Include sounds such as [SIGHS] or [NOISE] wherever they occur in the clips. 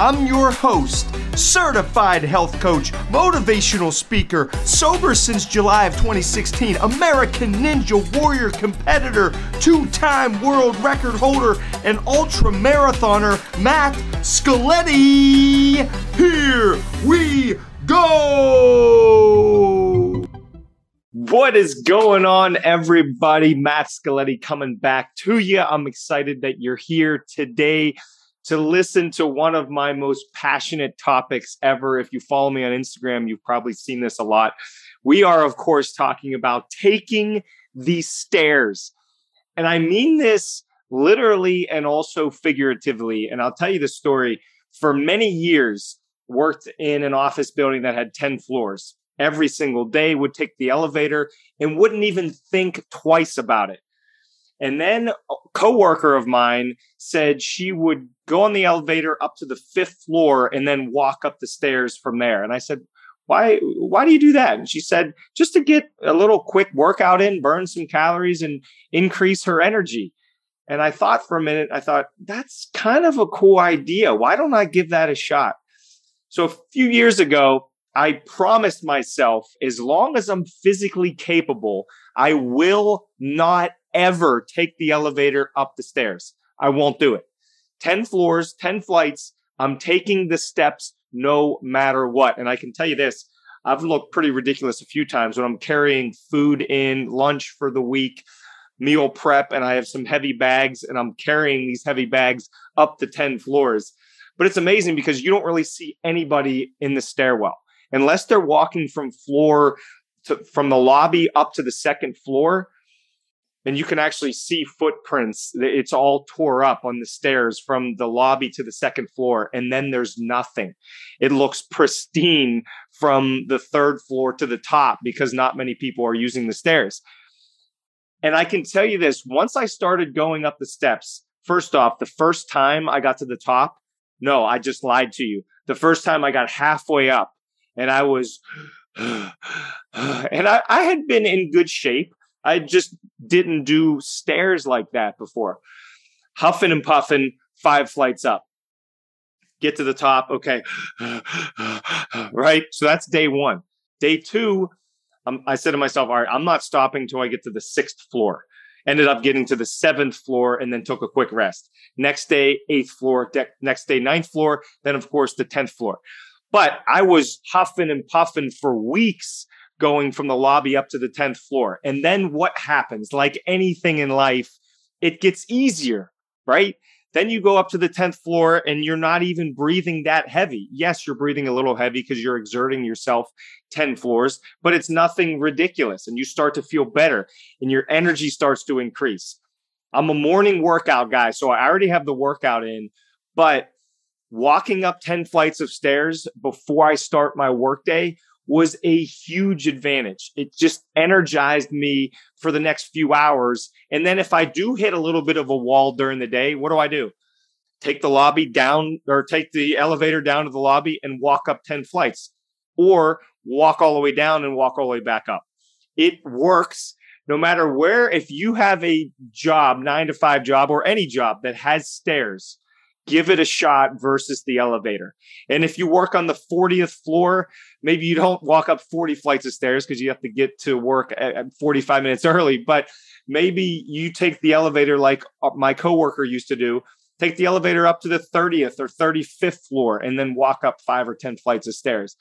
I'm your host, certified health coach, motivational speaker, sober since July of 2016, American Ninja Warrior competitor, two time world record holder, and ultra marathoner, Matt Scaletti. Here we go! What is going on, everybody? Matt Scaletti coming back to you. I'm excited that you're here today to listen to one of my most passionate topics ever. If you follow me on Instagram, you've probably seen this a lot. We are, of course, talking about taking the stairs. And I mean this literally and also figuratively. And I'll tell you the story. For many years, worked in an office building that had 10 floors. Every single day would take the elevator and wouldn't even think twice about it. And then a coworker of mine said she would go on the elevator up to the fifth floor and then walk up the stairs from there. And I said, why why do you do that? And she said, just to get a little quick workout in, burn some calories and increase her energy. And I thought for a minute, I thought, that's kind of a cool idea. Why don't I give that a shot? So a few years ago, I promised myself, as long as I'm physically capable, I will not ever take the elevator up the stairs. I won't do it. 10 floors, 10 flights. I'm taking the steps no matter what. And I can tell you this I've looked pretty ridiculous a few times when I'm carrying food in, lunch for the week, meal prep, and I have some heavy bags and I'm carrying these heavy bags up the 10 floors. But it's amazing because you don't really see anybody in the stairwell unless they're walking from floor to from the lobby up to the second floor and you can actually see footprints. It's all tore up on the stairs from the lobby to the second floor, and then there's nothing. It looks pristine from the third floor to the top because not many people are using the stairs. And I can tell you this once I started going up the steps, first off, the first time I got to the top, no, I just lied to you. The first time I got halfway up and I was, [SIGHS] [SIGHS] and I, I had been in good shape I just didn't do stairs like that before. Huffing and puffing, five flights up. Get to the top. Okay. [SIGHS] right. So that's day one. Day two, um, I said to myself, all right, I'm not stopping until I get to the sixth floor. Ended up getting to the seventh floor and then took a quick rest. Next day, eighth floor. De- next day, ninth floor. Then, of course, the 10th floor. But I was huffing and puffing for weeks going from the lobby up to the 10th floor. And then what happens? Like anything in life, it gets easier, right? Then you go up to the 10th floor and you're not even breathing that heavy. Yes, you're breathing a little heavy because you're exerting yourself 10 floors, but it's nothing ridiculous. And you start to feel better and your energy starts to increase. I'm a morning workout guy, so I already have the workout in, but walking up 10 flights of stairs before I start my workday was a huge advantage. It just energized me for the next few hours. And then if I do hit a little bit of a wall during the day, what do I do? Take the lobby down or take the elevator down to the lobby and walk up 10 flights or walk all the way down and walk all the way back up. It works no matter where. If you have a job, nine to five job or any job that has stairs, give it a shot versus the elevator. And if you work on the 40th floor, maybe you don't walk up 40 flights of stairs because you have to get to work at 45 minutes [LAUGHS] early, but maybe you take the elevator like uh, my coworker used to do. Take the elevator up to the 30th or 35th floor and then walk up five or 10 flights of stairs.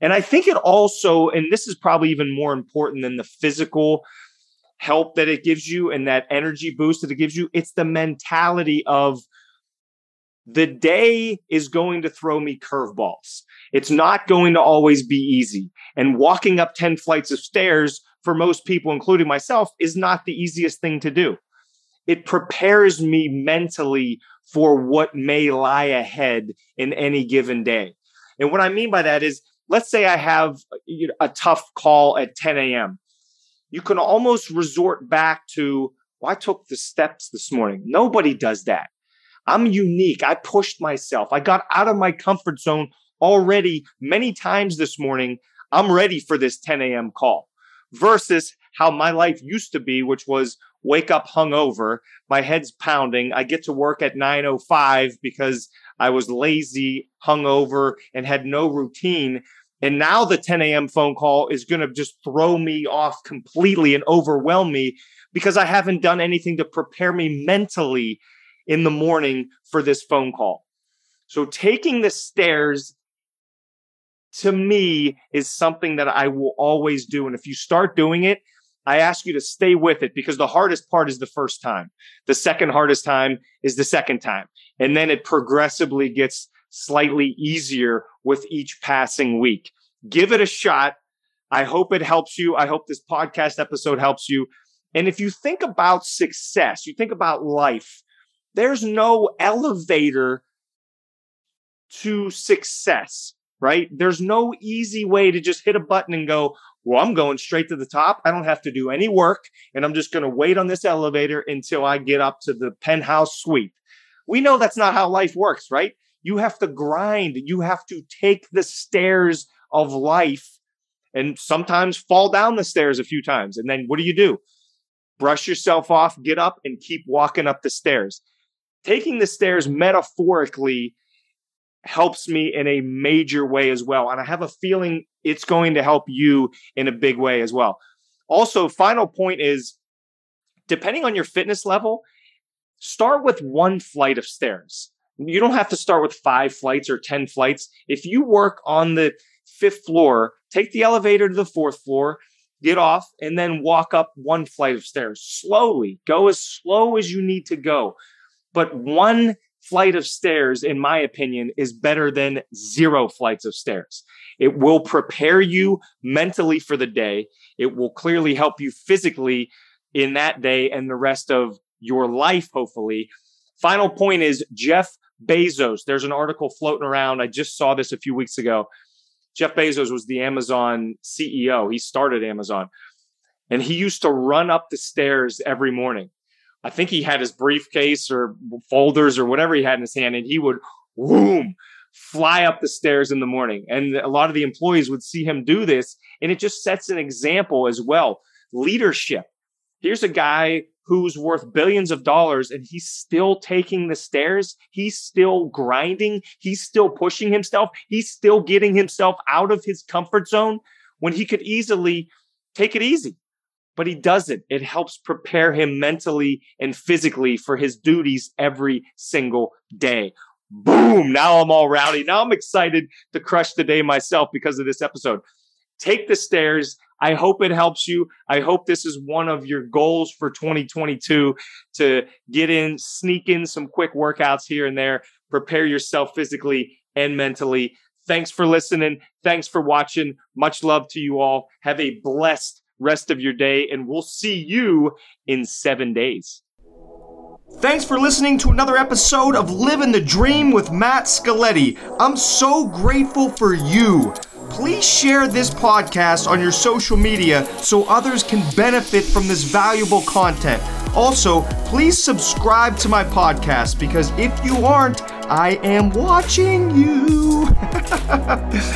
And I think it also, and this is probably even more important than the physical help that it gives you and that energy boost that it gives you, it's the mentality of the day is going to throw me curveballs. It's not going to always be easy. And walking up 10 flights of stairs for most people, including myself, is not the easiest thing to do. It prepares me mentally for what may lie ahead in any given day. And what I mean by that is, let's say I have a tough call at 10 a.m. You can almost resort back to, well, I took the steps this morning. Nobody does that. I'm unique. I pushed myself. I got out of my comfort zone already many times this morning. I'm ready for this 10 a.m. call versus how my life used to be, which was wake up hungover, my head's pounding. I get to work at 9:05 because I was lazy, hungover, and had no routine. And now the 10 a.m. phone call is going to just throw me off completely and overwhelm me because I haven't done anything to prepare me mentally in the morning for this phone call. So taking the stairs to me is something that I will always do. And if you start doing it, I ask you to stay with it because the hardest part is the first time. The second hardest time is the second time. And then it progressively gets slightly easier with each passing week. Give it a shot. I hope it helps you. I hope this podcast episode helps you. And if you think about success, you think about life, there's no elevator to success, right? There's no easy way to just hit a button and go, well, I'm going straight to the top. I don't have to do any work. And I'm just going to wait on this elevator until I get up to the penthouse suite. We know that's not how life works, right? You have to grind. You have to take the stairs of life and sometimes fall down the stairs a few times. And then what do you do? Brush yourself off, get up, and keep walking up the stairs taking the stairs metaphorically helps me in a major way as well. And I have a feeling it's going to help you in a big way as well. Also, final point is depending on your fitness level, start with one flight of stairs. You don't have to start with five flights or 10 flights. If you work on the fifth floor, take the elevator to the fourth floor, get off, and then walk up one flight of stairs slowly. Go as slow as you need to go. But one flight of stairs, in my opinion, is better than zero flights of stairs. It will prepare you mentally for the day. It will clearly help you physically in that day and the rest of your life, hopefully. Final point is Jeff Bezos. There's an article floating around. I just saw this a few weeks ago. Jeff Bezos was the Amazon CEO. He started Amazon and he used to run up the stairs every morning. I think he had his briefcase or folders or whatever he had in his hand, and he would boom fly up the stairs in the morning. And a lot of the employees would see him do this, and it just sets an example as well. Leadership. Here's a guy who's worth billions of dollars and he's still taking the stairs. He's still grinding. He's still pushing himself. He's still getting himself out of his comfort zone when he could easily take it easy but he doesn't. It helps prepare him mentally and physically for his duties every single day. Boom. Now I'm all rowdy. Now I'm excited to crush the day myself because of this episode. Take the stairs. I hope it helps you. I hope this is one of your goals for 2022 to get in, sneak in some quick workouts here and there, prepare yourself physically and mentally. Thanks for listening. Thanks for watching. Much love to you all. Have a blessed rest of your day, and we'll see you in seven days. Thanks for listening to another episode of Living the Dream with Matt Scaletti. I'm so grateful for you. Please share this podcast on your social media so others can benefit from this valuable content. Also, please subscribe to my podcast because if you aren't, I am watching you. [LAUGHS]